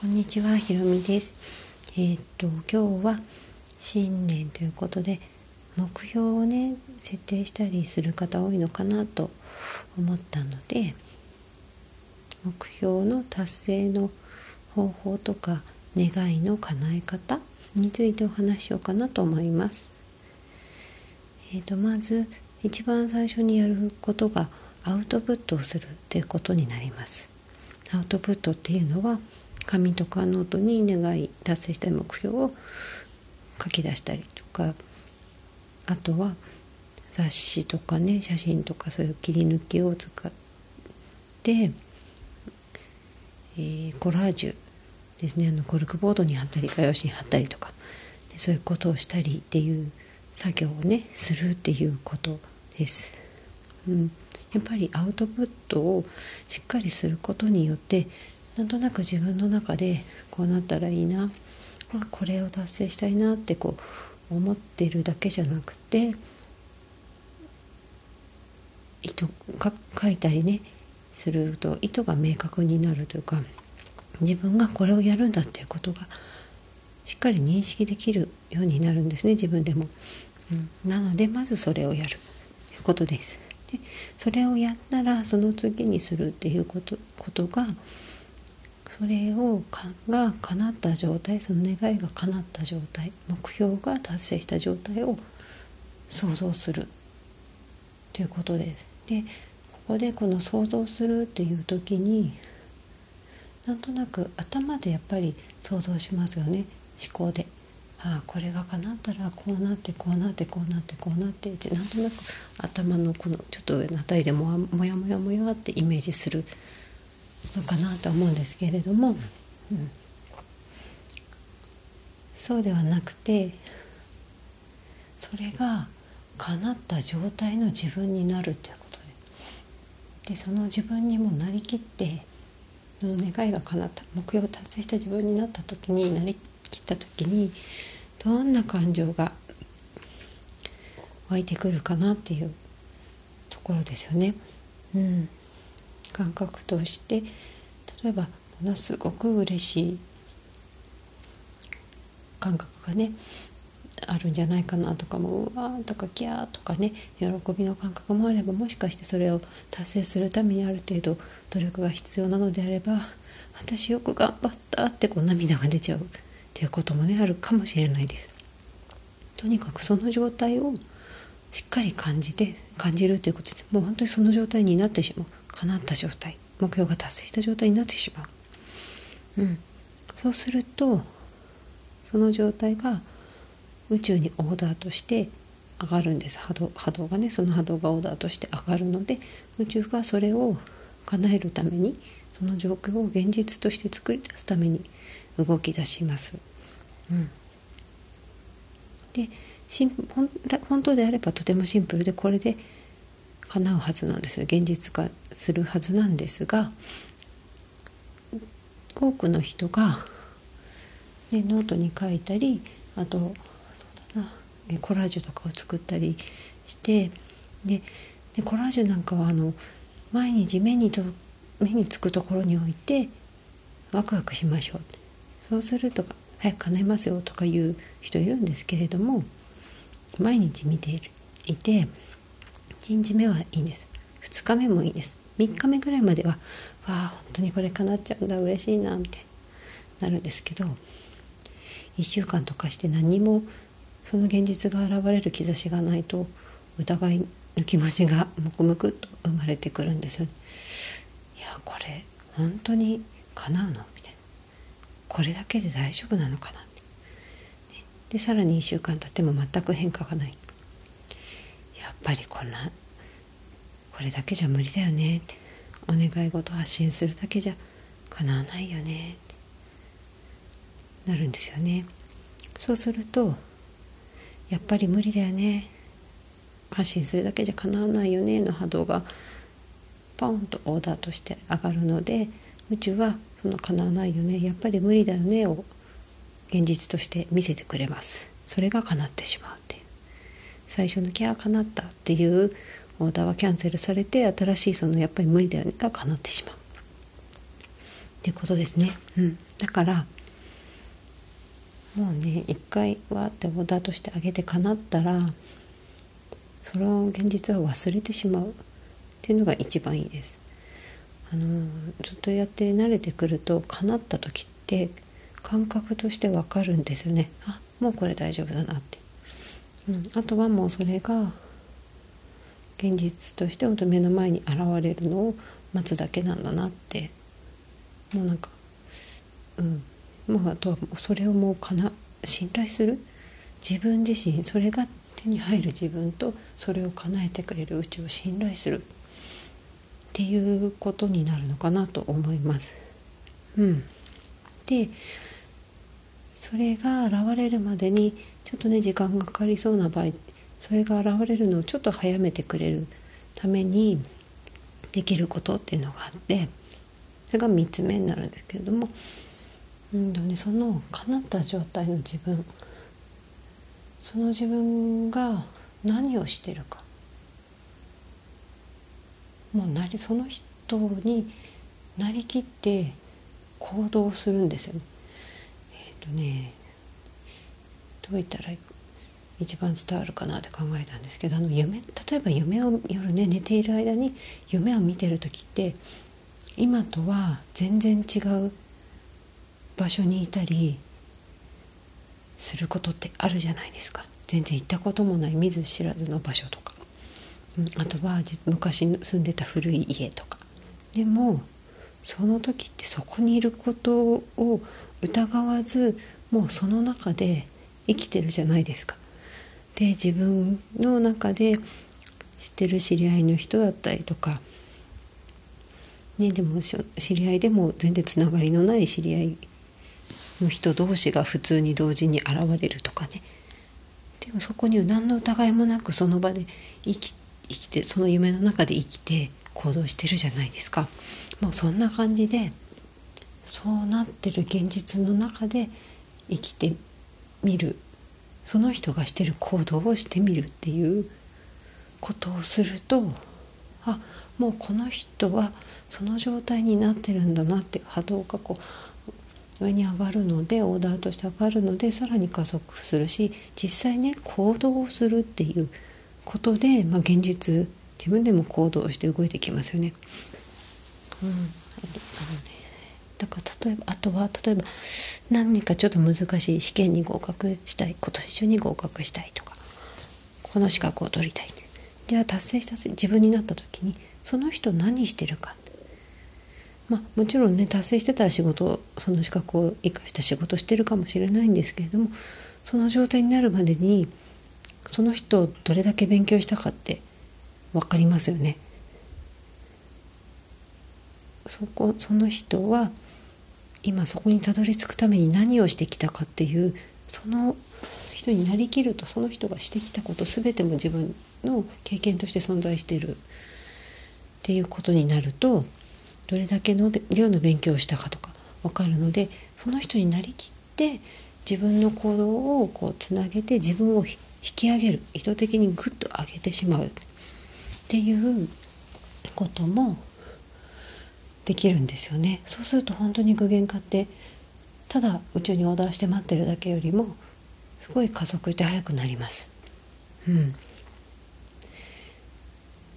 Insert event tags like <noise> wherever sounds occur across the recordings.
こんにちは、ひろみです。えーっと今日は新年ということで目標をね設定したりする方多いのかなと思ったので目標の達成の方法とか願いの叶え方についてお話しようかなと思います。えー、とまず一番最初にやることがアウトプットをするっていうことになります。アウトプットっていうのは紙とかノートに願い達成したい目標を書き出したりとかあとは雑誌とかね写真とかそういう切り抜きを使って、えーコラージュですねあのコルクボードに貼ったり画用紙に貼ったりとかでそういうことをしたりっていう作業をねするっていうことです。うん、やっぱりアウトプットをしっかりすることによってなんとなく自分の中でこうなったらいいなこれを達成したいなってこう思ってるだけじゃなくて意図か書いたりねすると意図が明確になるというか自分がこれをやるんだっていうことがしっかり認識できるようになるんですね自分でも。うん、なのでまずそれをやるということです。でそれをやったらその次にするっていうことことがそれをかが叶った状態その願いが叶った状態目標が達成した状態を想像するということです。でここでこの想像するっていう時になんとなく頭でやっぱり想像しますよね思考で。ああこれが叶ったらこうなってこうなってこうなってこうなってってなんとなく頭のこのちょっと上のあたりでももやもやもやってイメージするのかなと思うんですけれども、うん、そうではなくてそれが叶った状態の自分になるということででその自分にもなりきってその願いが叶った目標を達成した自分になった時になりきった時にどんな感情が湧いてくるかなっていうところですよね。うん、感覚として例えばものすごく嬉しい感覚がねあるんじゃないかなとかもうわーとかキャーとかね喜びの感覚もあればもしかしてそれを達成するためにある程度努力が必要なのであれば私よく頑張ったってこう涙が出ちゃうっていうこともねあるかもしれないです。とにかくその状態をしっかり感じて感じるということですもう本当にその状態になってしまう叶った状態目標が達成した状態になってしまう、うん、そうするとその状態が宇宙にオーダーとして上がるんです。波動波動がねその波動がオーダーとして上がるので宇宙がそれを叶えるためにその状況を現実として作り出すために動き出します。うん、で本当であればとてもシンプルでこれで叶うはずなんです。現実化するはずなんですが多くの人が、ね、ノートに書いたりあとそうだなコラージュとかを作ったりしてででコラージュなんかはあの毎日目にと目につくところに置いてワクワクしましょう。そうすると早く叶えますよとか言う人いるんですけれども毎日見ていて1日目はいいんです。2日目もいいです。3日目ぐらいまではわあ本当にこれ叶っちゃうんだ嬉しいなみたいになるんですけど1週間とかして何にもその現実が現れる兆しがないと疑いの気持ちがムクムクっと生まれてくるんですよ、いやこれ本当に叶うの？みたいな。これだけで大丈夫なのかな？でさらに1週間経っても全く変化がない。っぱりこんなこれだけじゃ無理だよね。ってお願い事発信するだけじゃ叶わないよね。ってなるんですよね。そうするとやっぱり無理だよね。発信するだけじゃ叶わないよね。の波動がポンとオーダーとして上がるので宇宙はその叶わないよね。やっぱり無理だよね。を現実として見せてくれます。それが叶ってしまう。最初の「キャー叶った」っていうオーダーはキャンセルされて新しいそのやっぱり無理だよねが叶ってしまう。ってことですね。うん、だからもうね一回わってオーダーとしてあげてかなったらその現実は忘れてしまう。っていうのが一番いいです。あのずっとやって慣れてくると叶った時って感覚として分かるんですよね。あもうこれ大丈夫だなって、あとはもうそれが現実として本当目の前に現れるのを待つだけなんだなって。もうなんかうん。もうあとはそれをもうかな信頼する？自分自身それが手に入る自分とそれを叶えてくれる宇宙を信頼する。っていうことになるのかなと思います。うん、でそれが現れるまでにちょっとね時間がかかりそうな場合それが現れるのをちょっと早めてくれるためにできることっていうのがあってそれが3つ目になるんですけれども、うんとね、その叶った状態の自分その自分が何をしてるかもうなりその人になりきって行動するんですよね。とねどう言ったら一番伝わるかなって考えたんですけどあの夢例えば夢を夜ね寝ている間に夢を見てる時って今とは全然違う場所にいたりすることってあるじゃないですか。全然行ったこともない見ず知らずの場所とか、うん、あとは昔住んでた古い家とか。でもその時ってそこにいることを疑わずもうその中で生きてるじゃないですか。で自分の中で知ってる知り合いの人だったりとか、ね、でも知り合いでも全然つながりのない知り合いの人同士が普通に同時に現れるとかねでもそこに何の疑いもなくその場で生き生きてその夢の中で生きて行動してるじゃないですか。もうそんな感じでそうなってる現実の中で生きてみる。その人がしてる行動をしてみるっていうことをするとあもうこの人はその状態になってるんだなって波動がこう上に上がるのでオーダーとして上がるのでさらに加速するし実際ね行動をするっていうことで、まあ、現実自分でも行動して動いてきますよね。うん、あのね。だから例えばあとは例えば何かちょっと難しい試験に合格したい今年中に合格したいとかこの資格を取りたいじゃあ達成した自分になった時にその人何してるか。まあもちろんね達成してたら仕事その資格を生かした仕事してるかもしれないんですけれどもその状態になるまでにその人をどれだけ勉強したかって分かりますよね。そこその人は今そこにたどり着くために何をしてきたかっていうその人になりきるとその人がしてきたこと全ても自分の経験として存在しているっていうことになるとどれだけの量の勉強をしたかとか分かるのでその人になりきって自分の行動をこうつなげて自分を引き上げる意図的にグッと上げてしまうっていうこともできるんですよねそうすると本当に具現化ってただ宇宙にオーダーして待ってるだけよりもすごい加速して速くなります。うん、で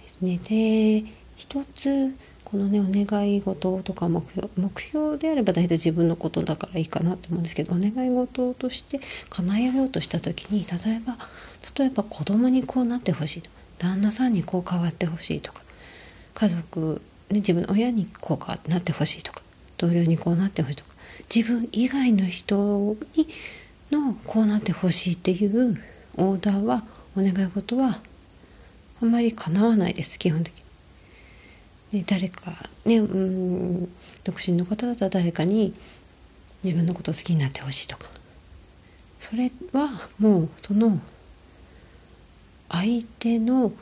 すね。で一つこのねお願い事とか目標目標であれば大体自分のことだからいいかなと思うんですけどお願い事として叶えようとした時に例えば例えば子供にこうなってほしいと旦那さんにこう変わってほしいとか家族ね、自分の親にこうなってほしいとか同僚にこうなってほしいとか自分以外の人にのこうなってほしいっていうオーダーはお願い事はあんまり叶わないです基本的に。で誰かねうん独身の方だったら誰かに自分のことを好きになってほしいとかそれはもうその相手の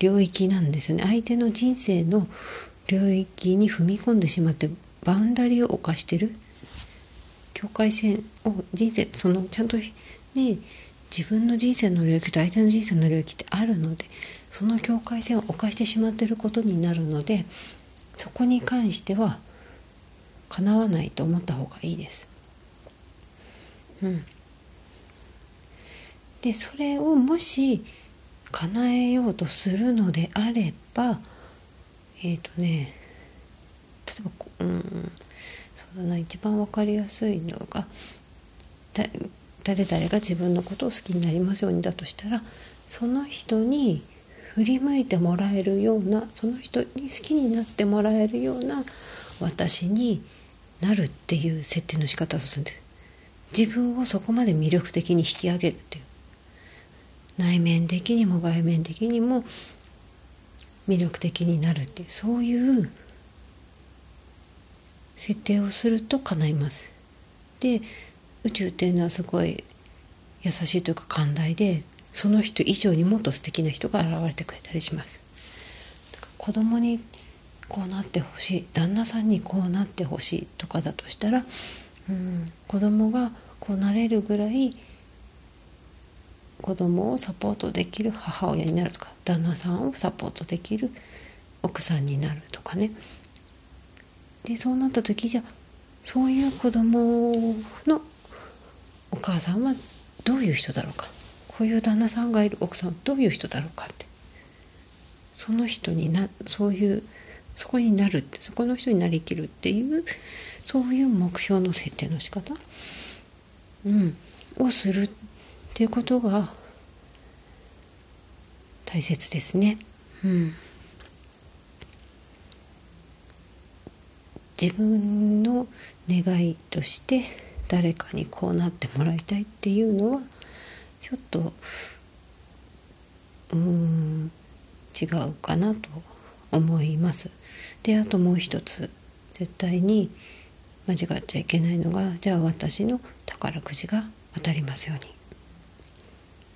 領域なんですよね。相手の人生の領域に踏み込んでしまってバウンダリーを犯してる。境界線を人生そのちゃんとね自分の人生の領域と相手の人生の領域ってあるのでその境界線を犯してしまってることになるのでそこに関しては叶わないと思った方がいいです。うん、でそれをもし叶えようとするのであればえっ、ー、とね例えばうんそうだな一番分かりやすいのが誰々が自分のことを好きになりますようにだとしたらその人に振り向いてもらえるようなその人に好きになってもらえるような私になるっていう設定の仕方をするんです。自分をそこまで魅力的に引き上げるっていう。内面的にも外面的にも魅力的になるっていうそういう設定をすると叶います。で宇宙っていうのはすごい優しいというか寛大でその人以上にもっと素敵な人が現れてくれたりします。子供にこうなってほしい旦那さんにこうなってほしいとかだとしたら、うん、子供がこうなれるぐらい子供をサポートできる母親になるとか旦那さんをサポートできる奥さんになるとかね。でそうなった時じゃそういう子供のお母さんはどういう人だろうか。こういう旦那さんがいる奥さんはどういう人だろうかって。その人になそういうそこになるってそこの人になりきるっていうそういう目標の設定の仕方、うん、をするっていうことが大切ですね。うん、自分の願いとして誰かにこうなってもらいたいっていうのはちょっとうん違うかなと思います。であともう一つ絶対に間違っちゃいけないのがじゃあ私の宝くじが当たりますように。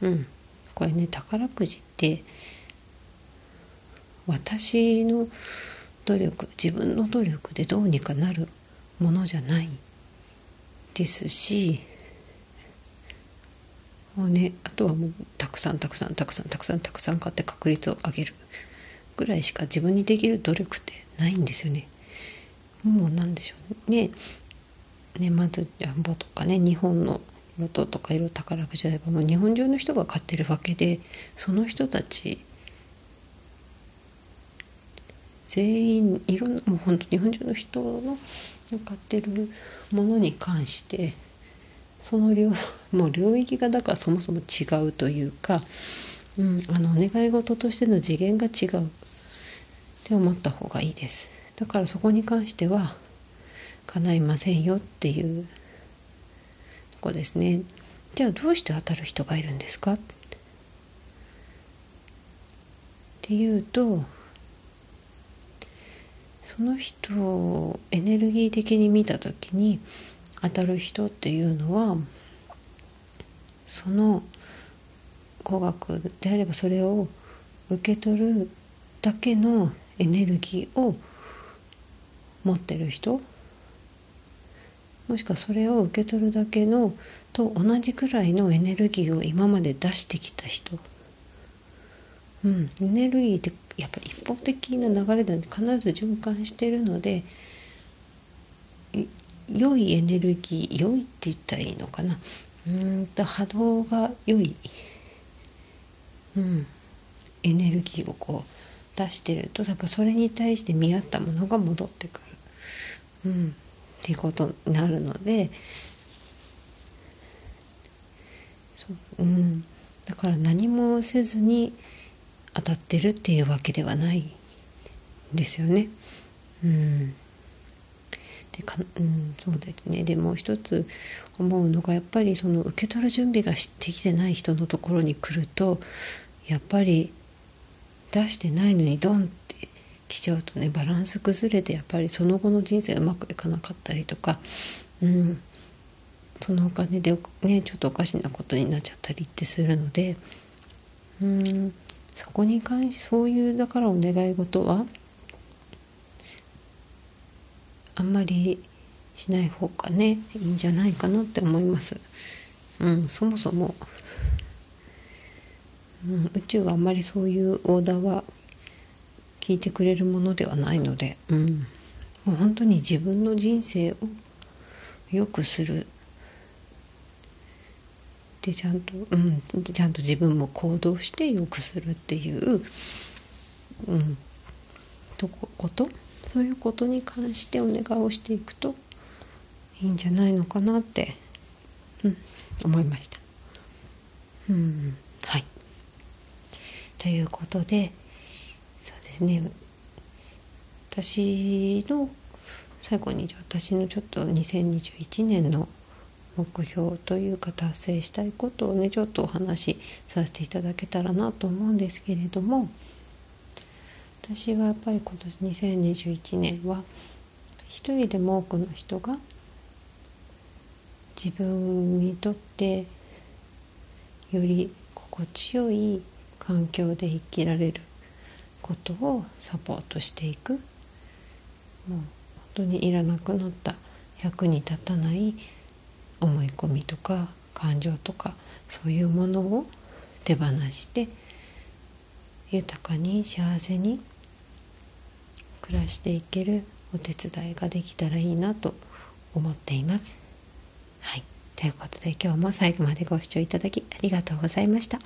うんこれね宝くじって私の努力自分の努力でどうにかなるものじゃないですしもうねあとはもうたくさんたくさんたくさんたくさんたくさん買って確率を上げるぐらいしか自分にできる努力ってないんですよね。もうなんでしょうね。年末ジャンボとかね日本のロトとか色宝くじでもう日本中の人が買ってるわけでその人たち全員いろんなもう本当日本中の人の買ってるものに関してその領 <laughs> もう領域がだからそもそも違うというか、うん、あの願い事としての次元が違う。って思った方がいいです。だからそこに関しては叶いませんよっていうこですね。じゃあどうして当たる人がいるんですか？っていうとその人をエネルギー的に見た時に当たる人っていうのはその語学であればそれを受け取るだけのエネルギーを持ってる人もしくはそれを受け取るだけのと同じくらいのエネルギーを今まで出してきた人。うん、エネルギーってやっぱり一方的な流れで必ず循環してるので良いエネルギー良いって言ったらいいのかな。うんと波動が良い、うん、エネルギーをこう出してるとやっぱそれに対して見合ったものが戻ってくる、うん、っていうことになるのでそう、うん、だから何もせずに当たってるっていうわけではないんですよね。うん。でかうん、そうですね。でもう一つ思うのがやっぱりその受け取る準備ができてない人のところに来るとやっぱり出してないのにドンって来ちゃうとねバランス崩れてやっぱりその後の人生うまくいかなかったりとか、うん、そのお金でねちょっとおかしなことになっちゃったりってするので、うん、そこに関しそういうだからお願い事はあんまりしない方がねいいんじゃないかなって思います。うん、そもそも、うん、宇宙はあんまりそういうオーダーは聞いてくれるものではないので、うん、もう本当に自分の人生を良くする。でちゃんと、うん、ちゃんと自分も行動して良くするっていう、うん、とここと？そういうことに関してお願いをしていくといいんじゃないのかなって、うん、思いました。うん。はい。ということでですね。私の最後に私のちょっと2021年の目標というか達成したいことをねちょっとお話しさせていただけたらなと思うんですけれども私はやっぱり今年2021年は一人でも多くの人が自分にとってより心地よい環境で生きられる。ことをサポートしていくもう本当にいらなくなった役に立たない思い込みとか感情とかそういうものを手放して豊かに幸せに暮らしていけるお手伝いができたらいいなと思っています。はい、ということで今日も最後までご視聴いただきありがとうございました。